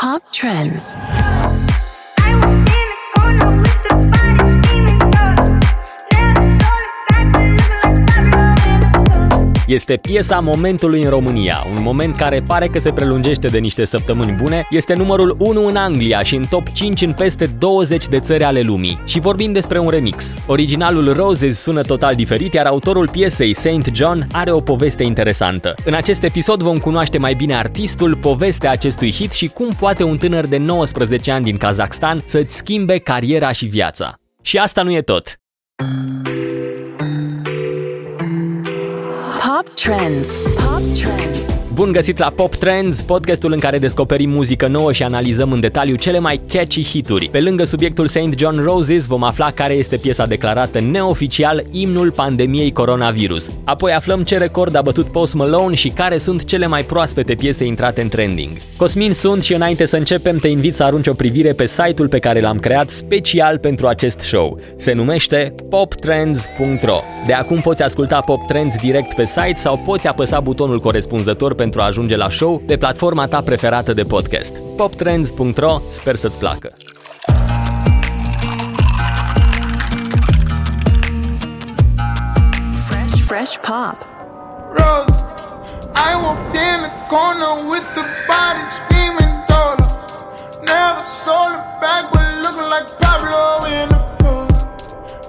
Pop Trends. Este piesa momentului în România, un moment care pare că se prelungește de niște săptămâni bune, este numărul 1 în Anglia și în top 5 în peste 20 de țări ale lumii. Și vorbim despre un remix. Originalul Roses sună total diferit, iar autorul piesei, Saint John, are o poveste interesantă. În acest episod vom cunoaște mai bine artistul, povestea acestui hit și cum poate un tânăr de 19 ani din Kazakhstan să-ți schimbe cariera și viața. Și asta nu e tot. Pop Trends. Pop Trends. Bun găsit la Pop Trends, podcastul în care descoperim muzică nouă și analizăm în detaliu cele mai catchy hituri. Pe lângă subiectul St. John Roses, vom afla care este piesa declarată neoficial imnul pandemiei coronavirus. Apoi aflăm ce record a bătut Post Malone și care sunt cele mai proaspete piese intrate în trending. Cosmin sunt și înainte să începem te invit să arunci o privire pe site-ul pe care l-am creat special pentru acest show. Se numește poptrends.ro. De acum poți asculta Pop Trends direct pe site sau poți apăsa butonul corespunzător pentru a ajunge la show pe platforma ta preferată de podcast. poptrends.ro, sper să-ți placă! Fresh Pop. Rose. I walked in the corner with the body screaming dollar. Never sold it back, but looking like Pablo in the phone.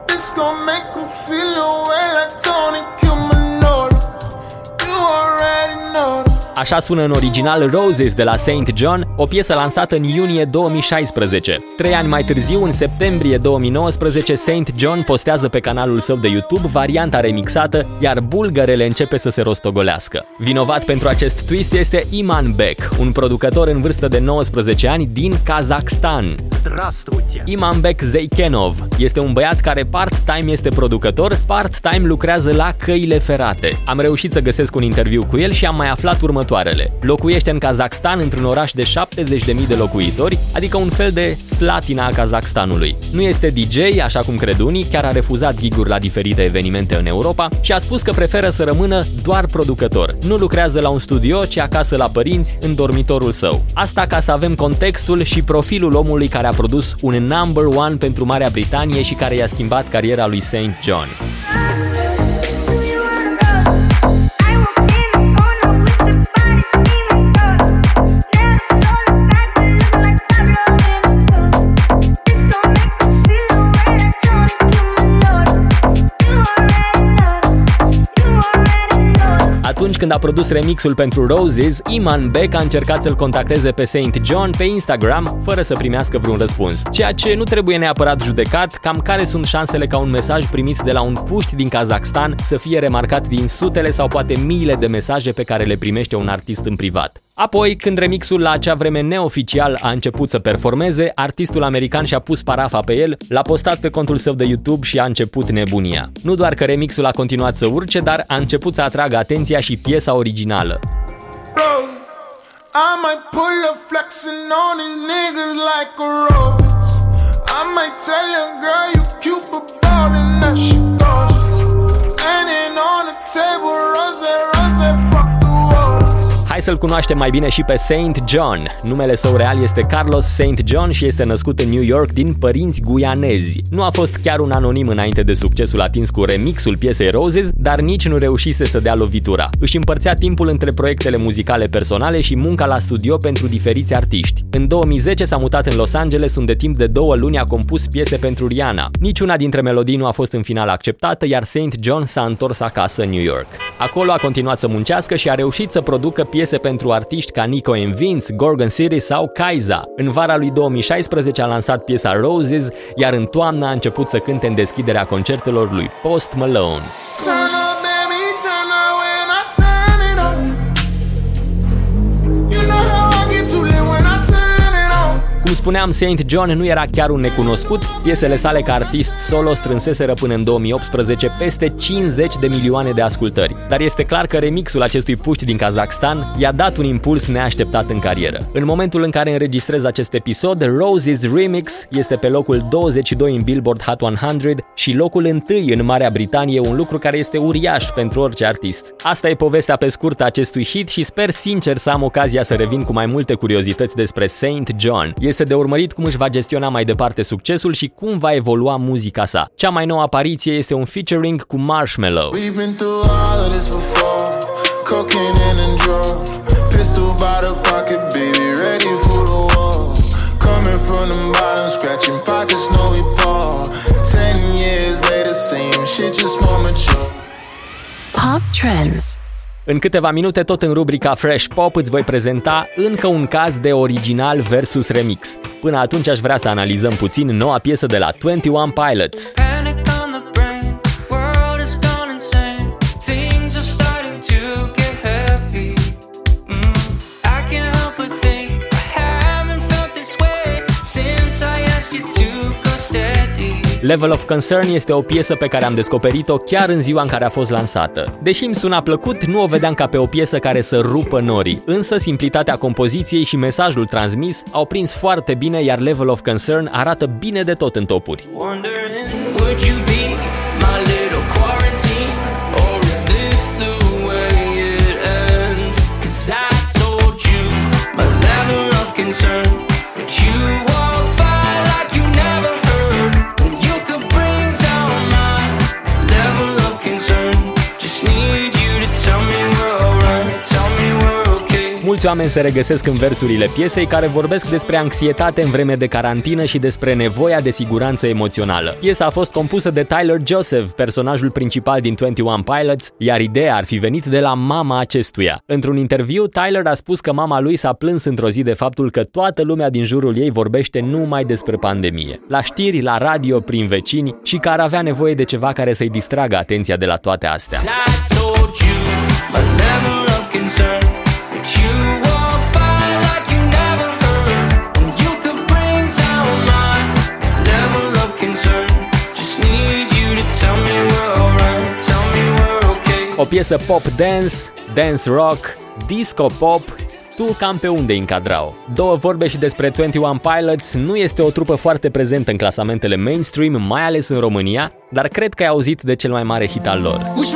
This gon' make him feel away like Tony Cumanolo. You already know that. Așa sună în original Roses de la Saint John, o piesă lansată în iunie 2016. Trei ani mai târziu, în septembrie 2019, Saint John postează pe canalul său de YouTube varianta remixată, iar bulgărele începe să se rostogolească. Vinovat pentru acest twist este Iman Beck, un producător în vârstă de 19 ani din Kazakhstan. Imanbek Zeikenov este un băiat care part-time este producător, part-time lucrează la căile ferate. Am reușit să găsesc un interviu cu el și am mai aflat următorul următoarele. Locuiește în Kazakhstan într-un oraș de 70.000 de locuitori, adică un fel de Slatina a Kazakhstanului. Nu este DJ, așa cum cred unii, chiar a refuzat giguri la diferite evenimente în Europa și a spus că preferă să rămână doar producător. Nu lucrează la un studio, ci acasă la părinți, în dormitorul său. Asta ca să avem contextul și profilul omului care a produs un number one pentru Marea Britanie și care i-a schimbat cariera lui St. John. Când a produs remixul pentru Roses, Iman Beck a încercat să-l contacteze pe St. John pe Instagram, fără să primească vreun răspuns. Ceea ce nu trebuie neapărat judecat, cam care sunt șansele ca un mesaj primit de la un puști din Kazakhstan să fie remarcat din sutele sau poate miile de mesaje pe care le primește un artist în privat. Apoi, când remixul la acea vreme neoficial a început să performeze, artistul american și-a pus parafa pe el, l-a postat pe contul său de YouTube și a început nebunia. Nu doar că remixul a continuat să urce, dar a început să atragă atenția și piesa originală. Rose. I might pull up flexing on these niggas like a rose. I might tell young girl you cute but ballin' that shit gorgeous. Standing on the table, rose, rose, fuck the walls. Hai să-l cunoaștem mai bine și pe Saint John. Numele său real este Carlos Saint John și este născut în New York din părinți guianezi. Nu a fost chiar un anonim înainte de succesul atins cu remixul piesei Roses, dar nici nu reușise să dea lovitura. Își împărțea timpul între proiectele muzicale personale și munca la studio pentru diferiți artiști. În 2010 s-a mutat în Los Angeles, unde timp de două luni a compus piese pentru Rihanna. Niciuna dintre melodii nu a fost în final acceptată, iar Saint John s-a întors acasă în New York. Acolo a continuat să muncească și a reușit să producă piese pentru artiști ca Nico and Vince, Gorgon City sau Kaiza. În vara lui 2016 a lansat piesa Roses, iar în toamnă a început să cânte în deschiderea concertelor lui Post Malone. Cum spuneam, Saint John nu era chiar un necunoscut, piesele sale ca artist solo strânseseră până în 2018 peste 50 de milioane de ascultări. Dar este clar că remixul acestui puști din Kazakhstan i-a dat un impuls neașteptat în carieră. În momentul în care înregistrez acest episod, Rose's Remix este pe locul 22 în Billboard Hot 100 și locul 1 în Marea Britanie, un lucru care este uriaș pentru orice artist. Asta e povestea pe scurt a acestui hit și sper sincer să am ocazia să revin cu mai multe curiozități despre Saint John. Este de urmărit cum își va gestiona mai departe succesul și cum va evolua muzica sa. Cea mai nouă apariție este un featuring cu Marshmello. We've been through all of this before. Cocaine in and drug. Pistol by the pocket, baby, ready for the war. Coming from the bottom, scratching pockets, no we paw. Ten years later, same shit, just more mature. Pop Trends. În câteva minute, tot în rubrica Fresh Pop, îți voi prezenta încă un caz de original versus remix. Până atunci aș vrea să analizăm puțin noua piesă de la 21 Pilots. Panic Level of Concern este o piesă pe care am descoperit-o chiar în ziua în care a fost lansată. Deși îmi suna plăcut, nu o vedeam ca pe o piesă care să rupă norii, însă simplitatea compoziției și mesajul transmis au prins foarte bine, iar Level of Concern arată bine de tot în topuri. Wondering, Mulți oameni se regăsesc în versurile piesei care vorbesc despre anxietate în vreme de carantină și despre nevoia de siguranță emoțională. Piesa a fost compusă de Tyler Joseph, personajul principal din 21 Pilots, iar ideea ar fi venit de la mama acestuia. Într-un interviu, Tyler a spus că mama lui s-a plâns într-o zi de faptul că toată lumea din jurul ei vorbește numai despre pandemie. La știri, la radio, prin vecini și că ar avea nevoie de ceva care să-i distragă atenția de la toate astea. I told you my level of concern. Piesă pop dance, dance rock, disco pop, tu cam pe unde încadrau? Două vorbe și despre 21 Pilots nu este o trupă foarte prezentă în clasamentele mainstream, mai ales în România, dar cred că ai auzit de cel mai mare hit al lor. Wish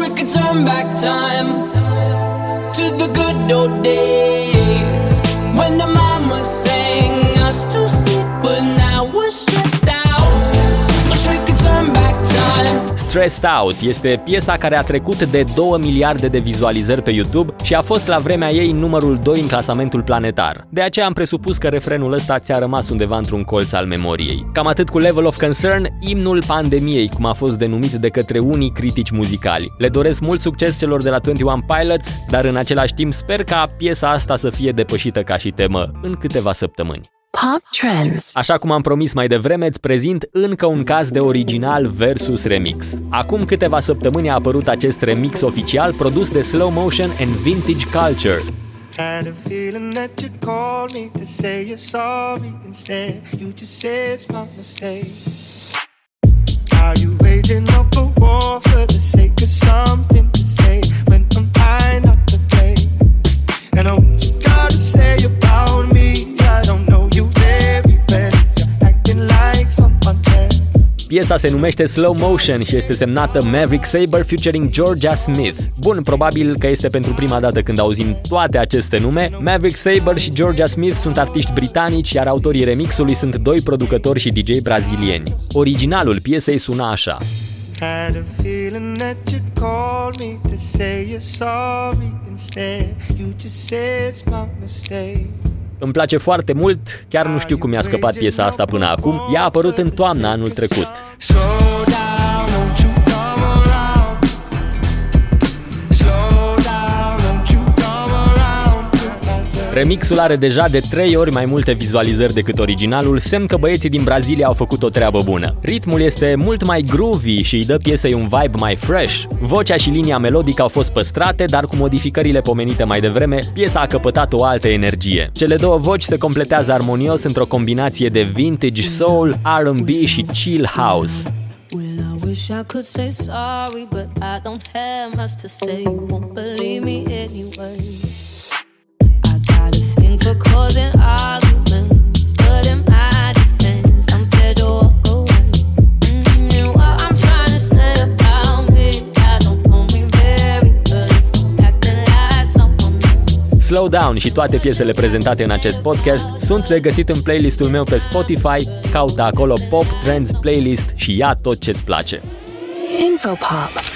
Stressed Out este piesa care a trecut de 2 miliarde de vizualizări pe YouTube și a fost la vremea ei numărul 2 în clasamentul planetar. De aceea am presupus că refrenul ăsta ți-a rămas undeva într-un colț al memoriei. Cam atât cu Level of Concern, imnul pandemiei, cum a fost denumit de către unii critici muzicali. Le doresc mult succes celor de la 21 Pilots, dar în același timp sper ca piesa asta să fie depășită ca și temă în câteva săptămâni. Pop Trends. Așa cum am promis mai devreme, îți prezint încă un caz de original versus remix. Acum câteva săptămâni a apărut acest remix oficial produs de Slow Motion and Vintage Culture. Had a feeling that you called me to say you're sorry instead. You just said it's my mistake. Piesa se numește Slow Motion și este semnată Maverick Saber featuring Georgia Smith. Bun, probabil că este pentru prima dată când auzim toate aceste nume. Maverick Saber și Georgia Smith sunt artiști britanici, iar autorii remixului sunt doi producători și DJ brazilieni. Originalul piesei suna așa. Had a feeling that you called me to say you're sorry instead. You just said it's my mistake. Îmi place foarte mult, chiar nu știu cum mi-a scăpat piesa asta până acum. Ea a apărut în toamna anul trecut. Remixul are deja de 3 ori mai multe vizualizări decât originalul, semn că băieții din Brazilia au făcut o treabă bună. Ritmul este mult mai groovy și îi dă piesei un vibe mai fresh. Vocea și linia melodică au fost păstrate, dar cu modificările pomenite mai devreme, piesa a căpătat o altă energie. Cele două voci se completează armonios într-o combinație de vintage soul, R&B și chill house. When I wish I could say sorry, but I don't have much to say. You won't believe me anyway. Slow Down și toate piesele prezentate în acest podcast sunt de găsit în playlistul meu pe Spotify, caută acolo Pop Trends Playlist și ia tot ce-ți place. Infopop.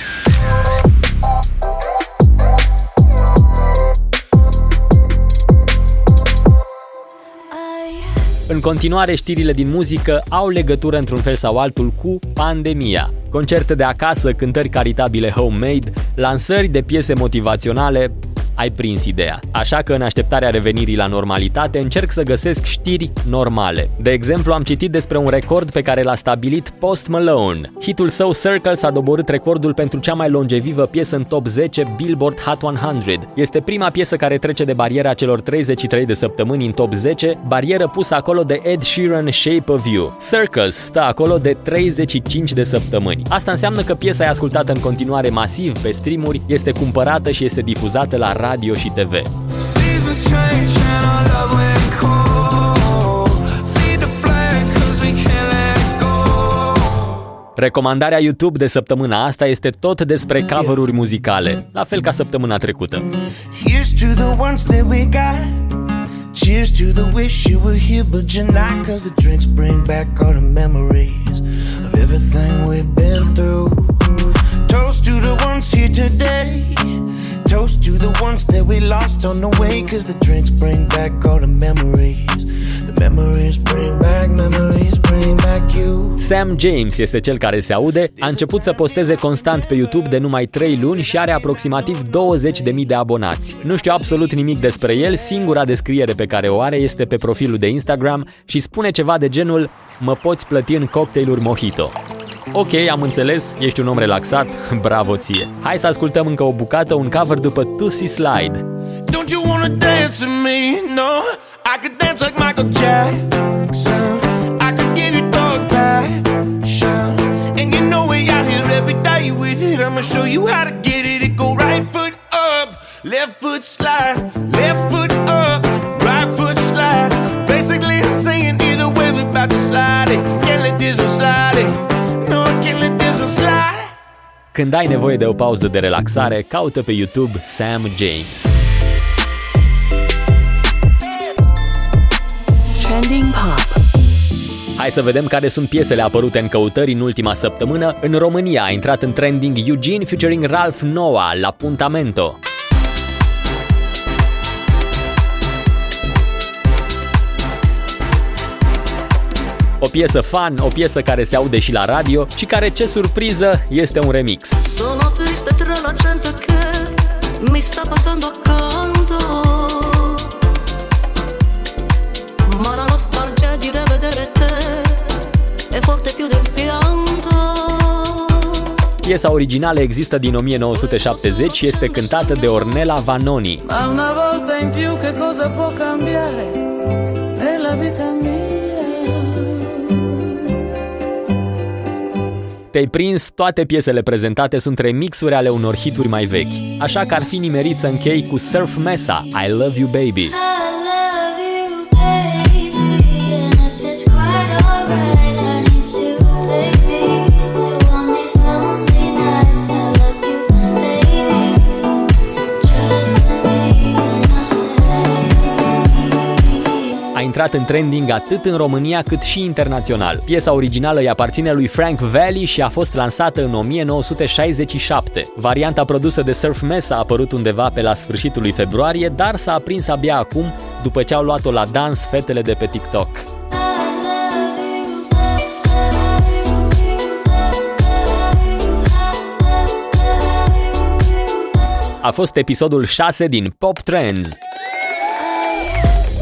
În continuare, știrile din muzică au legătură într-un fel sau altul cu pandemia. Concerte de acasă, cântări caritabile homemade, lansări de piese motivaționale, ai prins ideea. Așa că în așteptarea revenirii la normalitate încerc să găsesc știri normale. De exemplu, am citit despre un record pe care l-a stabilit Post Malone. Hitul său Circles a doborât recordul pentru cea mai longevivă piesă în top 10 Billboard Hot 100. Este prima piesă care trece de bariera celor 33 de săptămâni în top 10, barieră pusă acolo de Ed Sheeran Shape of You. Circles stă acolo de 35 de săptămâni. Asta înseamnă că piesa e ascultată în continuare masiv pe streamuri, este cumpărată și este difuzată la radio și TV. Seasons change and our love went cold. Feed the flame 'cause we can't let go. Recomandarea YouTube de săptămâna asta este tot despre cover-uri muzicale, la fel ca săptămâna trecută. Here's to the ones that we got. Cheers to the wish you were here, but you're not. Cause the drinks bring back all the memories of everything we've been through. Toast to the ones here today. Toast to the ones that we lost on the way. Cause the drinks bring back all the memories. The memories bring back, memories bring back you. Sam James este cel care se aude, a început să posteze constant pe YouTube de numai 3 luni și are aproximativ 20.000 de abonați. Nu știu absolut nimic despre el, singura descriere pe care o are este pe profilul de Instagram și spune ceva de genul Mă poți plăti în cocktailuri mojito. Ok, am înțeles, ești un om relaxat, bravo ție. Hai să ascultăm încă o bucată, un cover după Tussy Slide. Don't you wanna dance with me? No, I could dance like Michael Jackson. I could give you dog passion. And you know we out here every day with it. I'ma show you how to get it. It go right foot up, left foot slide, left foot Când ai nevoie de o pauză de relaxare, caută pe YouTube Sam James. Trending Pop. Hai să vedem care sunt piesele apărute în căutări în ultima săptămână. În România a intrat în trending Eugene featuring Ralph Noah la Puntamento. O piesă fan, o piesă care se aude și la radio și care, ce surpriză, este un remix. Sono triste tra la gente che mi sta passando accanto. Ma la nostalgia di rivedere te è forte più del pianto. Piesa originală există din 1970 și este cântată de Ornella Vanoni. Ma una volta in più che cosa può cambiare nella vita mia? Te-ai prins, toate piesele prezentate sunt remixuri ale unor hituri mai vechi, așa că ar fi nimerit să închei cu Surf Mesa, I Love You Baby. Intrat în trending atât în România cât și internațional. Piesa originală îi aparține lui Frank Valli și a fost lansată în 1967. Varianta produsă de Surf Mesa a apărut undeva pe la sfârșitul lui februarie, dar s-a aprins abia acum, după ce au luat-o la dans fetele de pe TikTok. A fost episodul 6 din Pop Trends.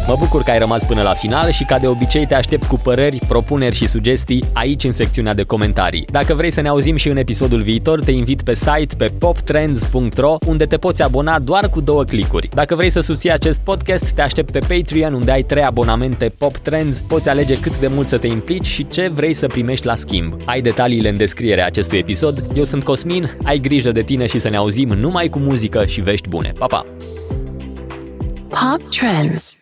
Mă bucur că ai rămas până la final și ca de obicei te aștept cu păreri, propuneri și sugestii aici în secțiunea de comentarii. Dacă vrei să ne auzim și în episodul viitor, te invit pe site pe poptrends.ro unde te poți abona doar cu două clicuri. Dacă vrei să susții acest podcast, te aștept pe Patreon unde ai trei abonamente Pop Trends, poți alege cât de mult să te implici și ce vrei să primești la schimb. Ai detaliile în descrierea acestui episod. Eu sunt Cosmin, ai grijă de tine și să ne auzim numai cu muzică și vești bune. Pa, pa! Pop Trends.